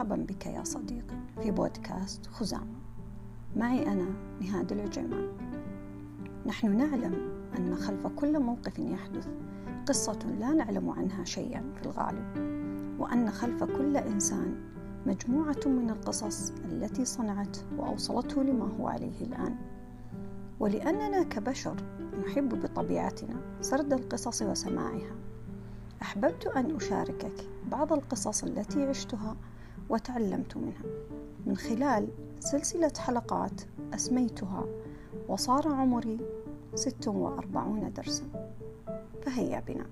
مرحبا بك يا صديقي في بودكاست خزامة معي أنا نهاد العجيمان نحن نعلم أن خلف كل موقف يحدث قصة لا نعلم عنها شيئا في الغالب وأن خلف كل إنسان مجموعة من القصص التي صنعت وأوصلته لما هو عليه الآن. ولأننا كبشر نحب بطبيعتنا سرد القصص وسماعها. أحببت أن أشاركك بعض القصص التي عشتها وتعلمت منها. من خلال سلسلة حلقات أسميتها وصار عمري ست وأربعون درسا. فهيا بنا.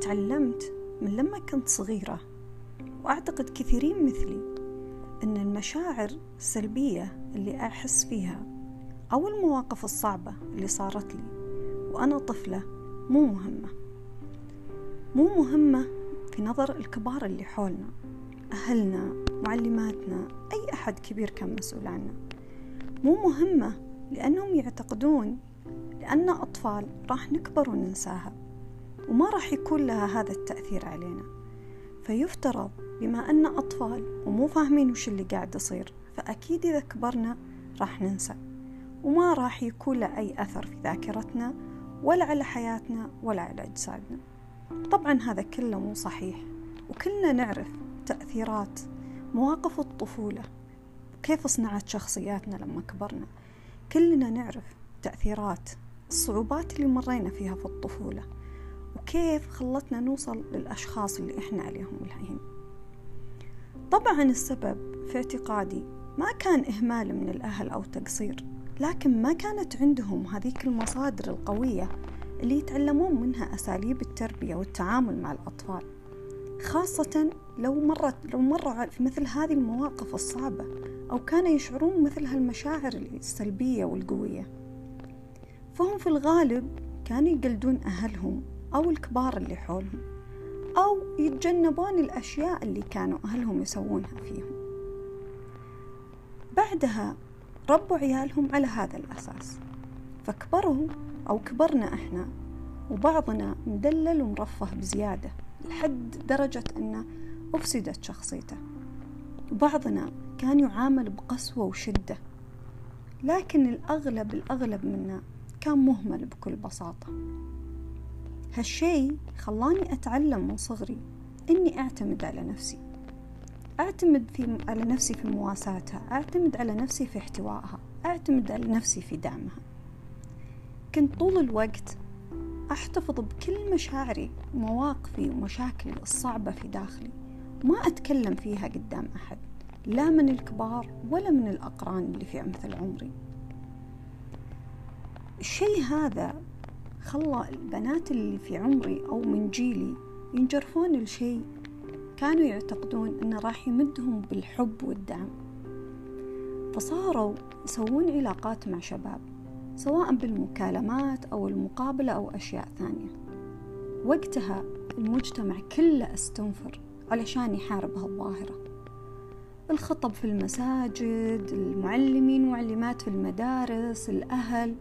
تعلمت من لما كنت صغيرة وأعتقد كثيرين مثلي أن المشاعر السلبية اللي أحس فيها أو المواقف الصعبة اللي صارت لي وأنا طفلة مو مهمة. مو مهمة في نظر الكبار اللي حولنا أهلنا معلماتنا أي أحد كبير كان مسؤول عنا مو مهمة لأنهم يعتقدون لأن أطفال راح نكبر وننساها وما راح يكون لها هذا التأثير علينا. فيفترض بما أن أطفال ومو فاهمين وش اللي قاعد يصير فأكيد إذا كبرنا راح ننسى. وما راح يكون له أي أثر في ذاكرتنا ولا على حياتنا ولا على أجسادنا. طبعا هذا كله مو صحيح وكلنا نعرف تأثيرات مواقف الطفولة وكيف صنعت شخصياتنا لما كبرنا. كلنا نعرف تأثيرات الصعوبات اللي مرينا فيها في الطفولة وكيف خلتنا نوصل للأشخاص اللي إحنا عليهم الحين. طبعا السبب في اعتقادي ما كان إهمال من الأهل أو تقصير. لكن ما كانت عندهم هذيك المصادر القوية اللي يتعلمون منها أساليب التربية والتعامل مع الأطفال. خاصة لو مرت لو مروا في مثل هذه المواقف الصعبة أو كانوا يشعرون مثل هالمشاعر السلبية والقوية. فهم في الغالب كانوا يقلدون أهلهم أو الكبار اللي حولهم أو يتجنبون الأشياء اللي كانوا أهلهم يسوونها فيهم. بعدها ربوا عيالهم على هذا الأساس. فكبروا أو كبرنا إحنا وبعضنا مدلل ومرفه بزيادة لحد درجة أنه أفسدت شخصيته. وبعضنا كان يعامل بقسوة وشدة لكن الأغلب الأغلب منا كان مهمل بكل بساطة. هالشي خلاني أتعلم من صغري إني أعتمد على نفسي. أعتمد في على نفسي في مواساتها أعتمد على نفسي في احتوائها أعتمد على نفسي في دعمها. كنت طول الوقت أحتفظ بكل مشاعري ومواقفي ومشاكلي الصعبة في داخلي. ما أتكلم فيها قدام أحد لا من الكبار ولا من الأقران اللي في مثل عمري. الشيء هذا خلى البنات اللي في عمري أو من جيلي ينجرفون الشيء كانوا يعتقدون أنه راح يمدهم بالحب والدعم. فصاروا يسوون علاقات مع شباب سواء بالمكالمات أو المقابلة أو أشياء ثانية. وقتها المجتمع كله استنفر علشان يحارب هالظاهرة الخطب في المساجد المعلمين ومعلمات في المدارس الأهل.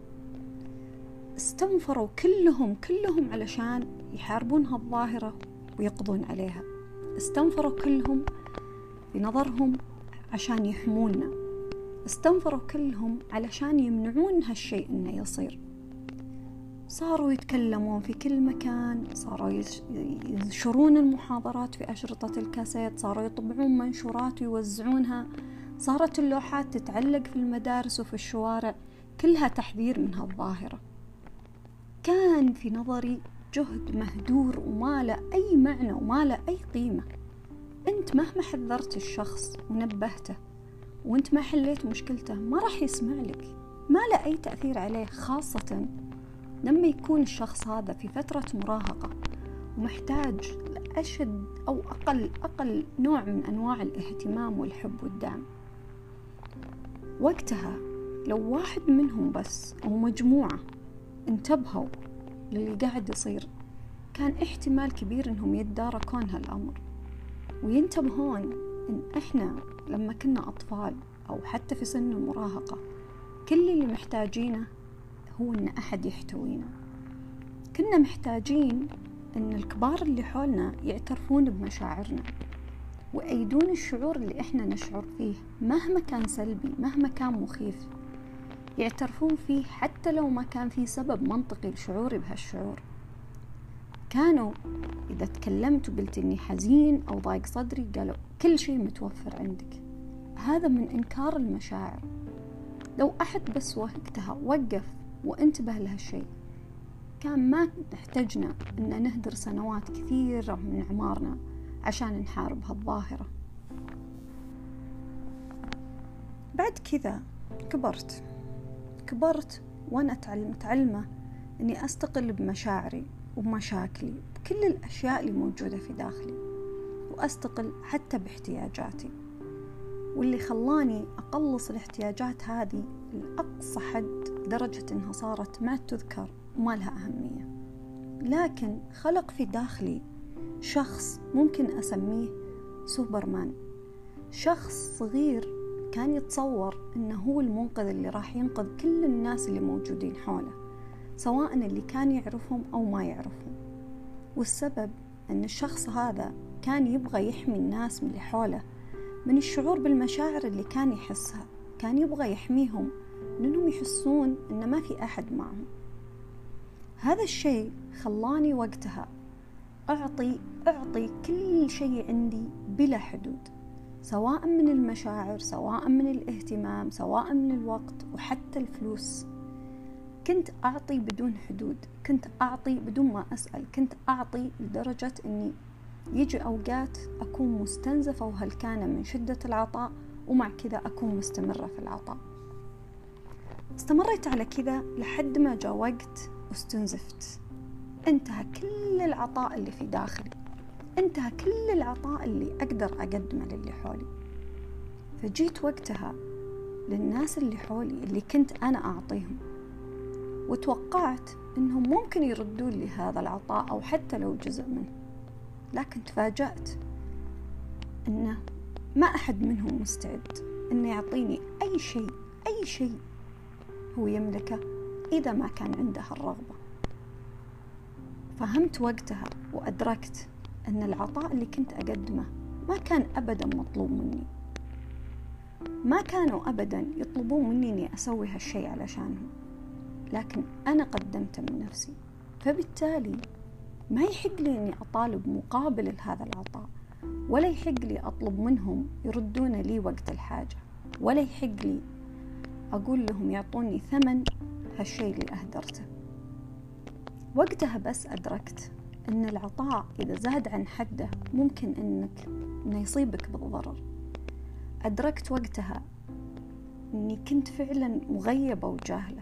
استنفروا كلهم كلهم علشان يحاربون هالظاهرة ويقضون عليها. استنفروا كلهم بنظرهم عشان يحمونا. استنفروا كلهم علشان يمنعون هالشيء إنه يصير. صاروا يتكلمون في كل مكان صاروا ينشرون المحاضرات في أشرطة الكاسيت صاروا يطبعون منشورات ويوزعونها. صارت اللوحات تتعلق في المدارس وفي الشوارع كلها تحذير من هالظاهرة. كان في نظري جهد مهدور وما له أي معنى وما له أي قيمة. أنت مهما حذرت الشخص ونبهته وأنت ما حليت مشكلته ما راح يسمع لك. ما له أي تأثير عليه خاصة لما يكون الشخص هذا في فترة مراهقة ومحتاج لأشد أو أقل أقل نوع من أنواع الاهتمام والحب والدعم. وقتها لو واحد منهم بس أو مجموعة انتبهوا للي قاعد يصير. كان احتمال كبير إنهم يتداركون هالامر وينتبهون إن إحنا لما كنا أطفال أو حتى في سن المراهقة كل اللي محتاجينه هو إن أحد يحتوينا. كنا محتاجين إن الكبار اللي حولنا يعترفون بمشاعرنا ويأيدون الشعور اللي إحنا نشعر فيه مهما كان سلبي مهما كان مخيف. يعترفون فيه حتى لو ما كان في سبب منطقي لشعوري بهالشعور. كانوا إذا تكلمت وقلت إني حزين أو ضايق صدري قالوا كل شيء متوفر عندك. هذا من إنكار المشاعر. لو أحد بس وقتها وقف وانتبه لهالشيء كان ما احتجنا أن نهدر سنوات كثيرة من أعمارنا عشان نحارب هالظاهرة. بعد كذا كبرت. كبرت وأنا متعلمة أني أستقل بمشاعري وبمشاكلي بكل الأشياء اللي موجودة في داخلي وأستقل حتى باحتياجاتي. واللي خلاني أقلص الاحتياجات هذه لأقصى حد درجة إنها صارت ما تذكر وما لها أهمية. لكن خلق في داخلي شخص ممكن أسميه سوبرمان شخص صغير كان يتصور إنه هو المنقذ اللي راح ينقذ كل الناس اللي موجودين حوله سواء اللي كان يعرفهم أو ما يعرفهم. والسبب أن الشخص هذا كان يبغى يحمي الناس من اللي حوله من الشعور بالمشاعر اللي كان يحسها كان يبغى يحميهم لأنهم يحسون أن ما في أحد معهم. هذا الشيء خلاني وقتها أعطي أعطي كل شيء عندي بلا حدود. سواء من المشاعر سواء من الاهتمام سواء من الوقت وحتى الفلوس. كنت أعطي بدون حدود كنت أعطي بدون ما أسأل كنت أعطي لدرجة أني يجي أوقات أكون مستنزفة وهلكانة من شدة العطاء ومع كذا أكون مستمرة في العطاء. استمريت على كذا لحد ما جاء وقت واستنزفت. انتهى كل العطاء اللي في داخلي. انتهى كل العطاء اللي أقدر أقدمه للي حولي. فجيت وقتها للناس اللي حولي اللي كنت أنا أعطيهم وتوقعت إنهم ممكن يردون لي هذا العطاء أو حتى لو جزء منه. لكن تفاجأت إنه ما أحد منهم مستعد إنه يعطيني أي شيء أي شيء هو يملكه إذا ما كان عنده الرغبة. فهمت وقتها وأدركت أن العطاء اللي كنت أقدمه ما كان أبدا مطلوب مني. ما كانوا أبدا يطلبون مني أني أسوي هالشيء علشانهم. لكن أنا قدمته من نفسي. فبالتالي ما يحق لي أني أطالب مقابل لهذا العطاء. ولا يحق لي أطلب منهم يردون لي وقت الحاجة. ولا يحق لي أقول لهم يعطوني ثمن هالشيء اللي أهدرته. وقتها بس أدركت أن العطاء إذا زاد عن حده ممكن أنك أنه يصيبك بالضرر. أدركت وقتها أني كنت فعلا مغيبة وجاهلة.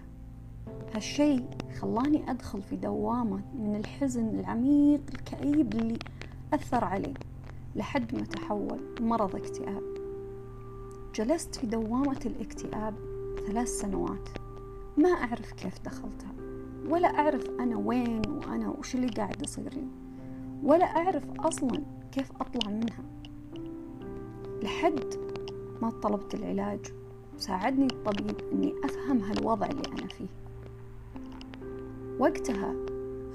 هالشي خلاني أدخل في دوامة من الحزن العميق الكئيب اللي أثر علي لحد ما تحول مرض اكتئاب. جلست في دوامة الاكتئاب ثلاث سنوات. ما أعرف كيف دخلتها. ولا أعرف أنا وين وأنا وش اللي قاعد يصير لي ولا أعرف أصلا كيف أطلع منها. لحد ما طلبت العلاج وساعدني الطبيب أني أفهم هالوضع اللي أنا فيه. وقتها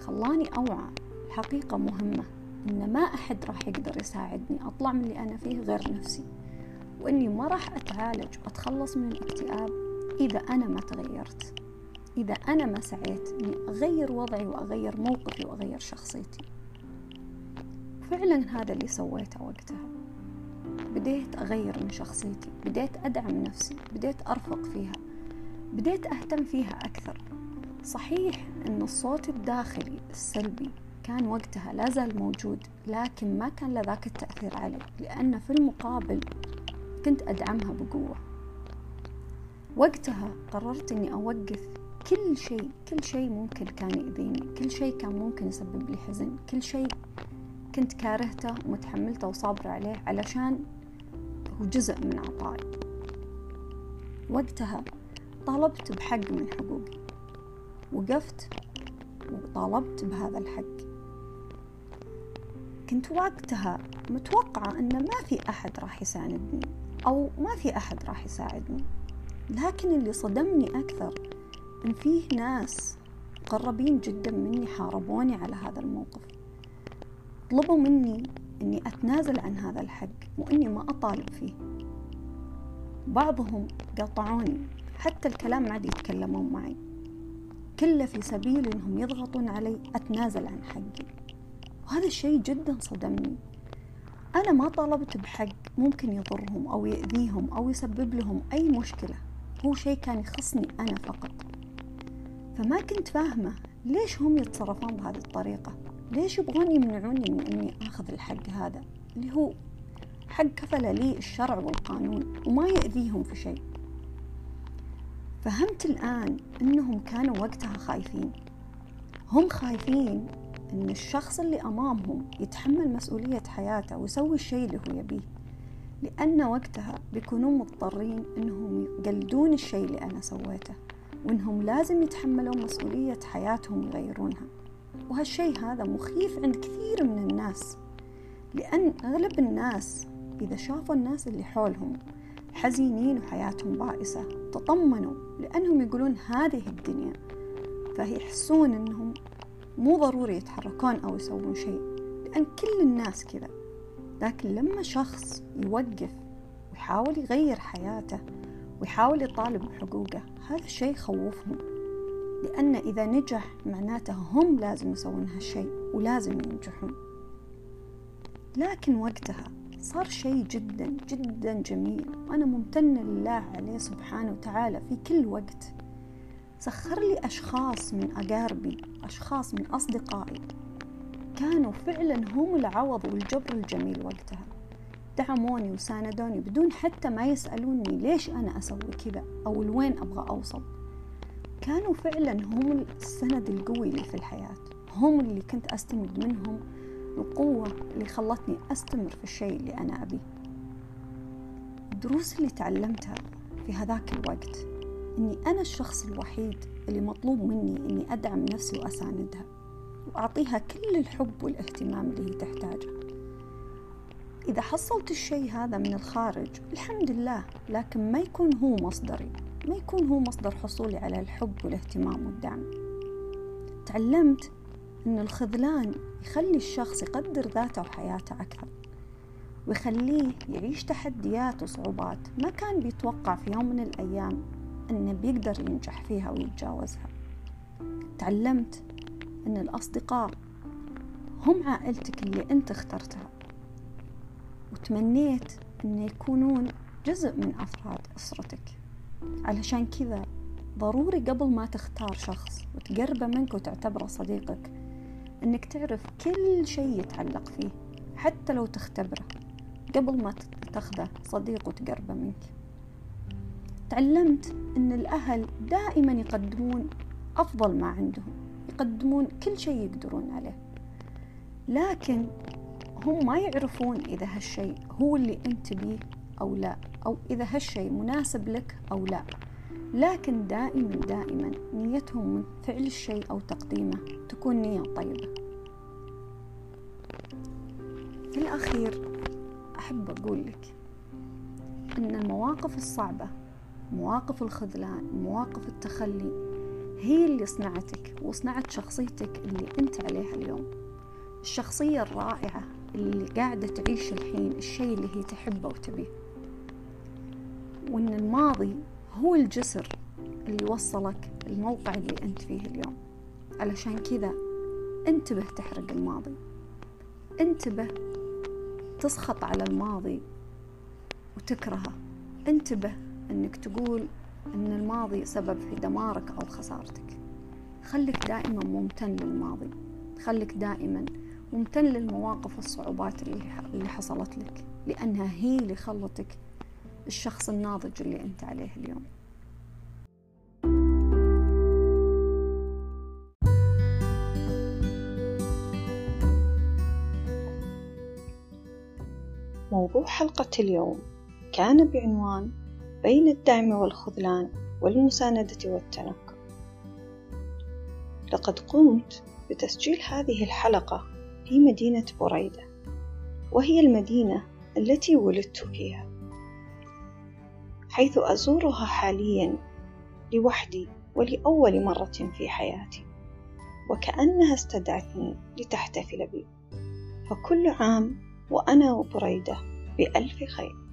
خلاني أوعى الحقيقة مهمة إن ما أحد راح يقدر يساعدني أطلع من اللي أنا فيه غير نفسي وإني ما راح أتعالج وأتخلص من الاكتئاب إذا أنا ما تغيرت. إذا أنا ما سعيت إني أغير وضعي وأغير موقفي وأغير شخصيتي فعلا هذا اللي سويته وقتها. بديت أغير من شخصيتي بديت أدعم نفسي بديت أرفق فيها بديت أهتم فيها أكثر. صحيح أن الصوت الداخلي السلبي كان وقتها لا زال موجود لكن ما كان لذاك التأثير علي لأن في المقابل كنت أدعمها بقوة. وقتها قررت أني أوقف كل شيء كل شيء ممكن كان يأذيني كل شيء كان ممكن يسبب لي حزن كل شيء كنت كارهته ومتحملته وصابرة عليه علشان هو جزء من عطائي. وقتها طالبت بحق من حقوقي وقفت وطالبت بهذا الحق. كنت وقتها متوقعة أن ما في أحد راح يساندني أو ما في أحد راح يساعدني لكن اللي صدمني أكثر إن فيه ناس مقربين جدا مني حاربوني على هذا الموقف. طلبوا مني إني أتنازل عن هذا الحق وإني ما أطالب فيه. بعضهم قاطعوني حتى الكلام ما عاد يتكلمون معي. كله في سبيل إنهم يضغطون علي أتنازل عن حقي. وهذا الشيء جدا صدمني. أنا ما طلبت بحق ممكن يضرهم أو يأذيهم أو يسبب لهم أي مشكلة. هو شيء كان يخصني أنا فقط. فما كنت فاهمة ليش هم يتصرفون بهذه الطريقة؟ ليش يبغون يمنعوني من أني أخذ الحق هذا؟ اللي هو حق كفل لي الشرع والقانون وما يأذيهم في شيء. فهمت الآن أنهم كانوا وقتها خايفين. هم خايفين أن الشخص اللي أمامهم يتحمل مسؤولية حياته ويسوي الشيء اللي هو يبيه. لأن وقتها بيكونون مضطرين أنهم يقلدون الشيء اللي أنا سويته. وأنهم لازم يتحملون مسؤولية حياتهم يغيرونها وهالشيء هذا مخيف عند كثير من الناس لأن أغلب الناس إذا شافوا الناس اللي حولهم حزينين وحياتهم بائسة تطمنوا لأنهم يقولون هذه الدنيا. فيحسون أنهم مو ضروري يتحركون أو يسوون شيء لأن كل الناس كذا. لكن لما شخص يوقف ويحاول يغير حياته ويحاول يطالب بحقوقه. هذا الشيء يخوفهم لأن إذا نجح معناته هم لازم يسوون هالشيء ولازم ينجحون. لكن وقتها صار شيء جدا جدا جميل. وأنا ممتنة لله عليه سبحانه وتعالى في كل وقت. سخر لي أشخاص من أقاربي أشخاص من أصدقائي. كانوا فعلا هم العوض والجبر الجميل وقتها. دعموني وساندوني بدون حتى ما يسألوني ليش أنا أسوي كذا أو لوين أبغى أوصل. كانوا فعلا هم السند القوي لي في الحياة. هم اللي كنت أستمد منهم القوة اللي خلتني أستمر في الشيء اللي أنا أبيه. الدروس اللي تعلمتها في هذاك الوقت أني أنا الشخص الوحيد اللي مطلوب مني أني أدعم نفسي وأساندها وأعطيها كل الحب والإهتمام اللي هي تحتاجه. إذا حصلت الشيء هذا من الخارج الحمد لله لكن ما يكون هو مصدري. ما يكون هو مصدر حصولي على الحب والاهتمام والدعم. تعلمت أن الخذلان يخلي الشخص يقدر ذاته وحياته أكثر ويخليه يعيش تحديات وصعوبات ما كان بيتوقع في يوم من الأيام أنه بيقدر ينجح فيها ويتجاوزها. تعلمت أن الأصدقاء هم عائلتك اللي أنت اخترتها. وتمنيت أن يكونون جزء من أفراد أسرتك. علشان كذا ضروري قبل ما تختار شخص وتقربه منك وتعتبره صديقك إنك تعرف كل شيء يتعلق فيه حتى لو تختبره قبل ما تاخذه صديق وتقربه منك. تعلمت إن الأهل دائما يقدمون أفضل ما عندهم يقدمون كل شيء يقدرون عليه. لكن هم ما يعرفون إذا هالشيء هو اللي أنت بيه أو لا أو إذا هالشيء مناسب لك أو لا. لكن دائما دائما نيتهم من فعل الشيء أو تقديمه تكون نية طيبة. في الأخير أحب أقول لك أن المواقف الصعبة مواقف الخذلان مواقف التخلي هي اللي صنعتك وصنعت شخصيتك اللي أنت عليها اليوم. الشخصية الرائعة اللي قاعدة تعيش الحين الشيء اللي هي تحبه وتبيه. وأن الماضي هو الجسر اللي وصلك الموقع اللي أنت فيه اليوم. علشان كذا انتبه تحرق الماضي. انتبه تسخط على الماضي وتكرهه. انتبه إنك تقول إن الماضي سبب في دمارك أو خسارتك. خليك دائما ممتن للماضي. خليك دائما ممتن للمواقف والصعوبات اللي حصلت لك لأنها هي اللي خلتك الشخص الناضج اللي أنت عليه اليوم. موضوع حلقة اليوم كان بعنوان بين الدعم والخذلان والمساندة والتنكر لقد قمت بتسجيل هذه الحلقة في مدينة بريدة وهي المدينة التي ولدت فيها حيث أزورها حاليا لوحدي ولأول مرة في حياتي وكأنها استدعتني لتحتفل بي. فكل عام وأنا وبريدة بألف خير.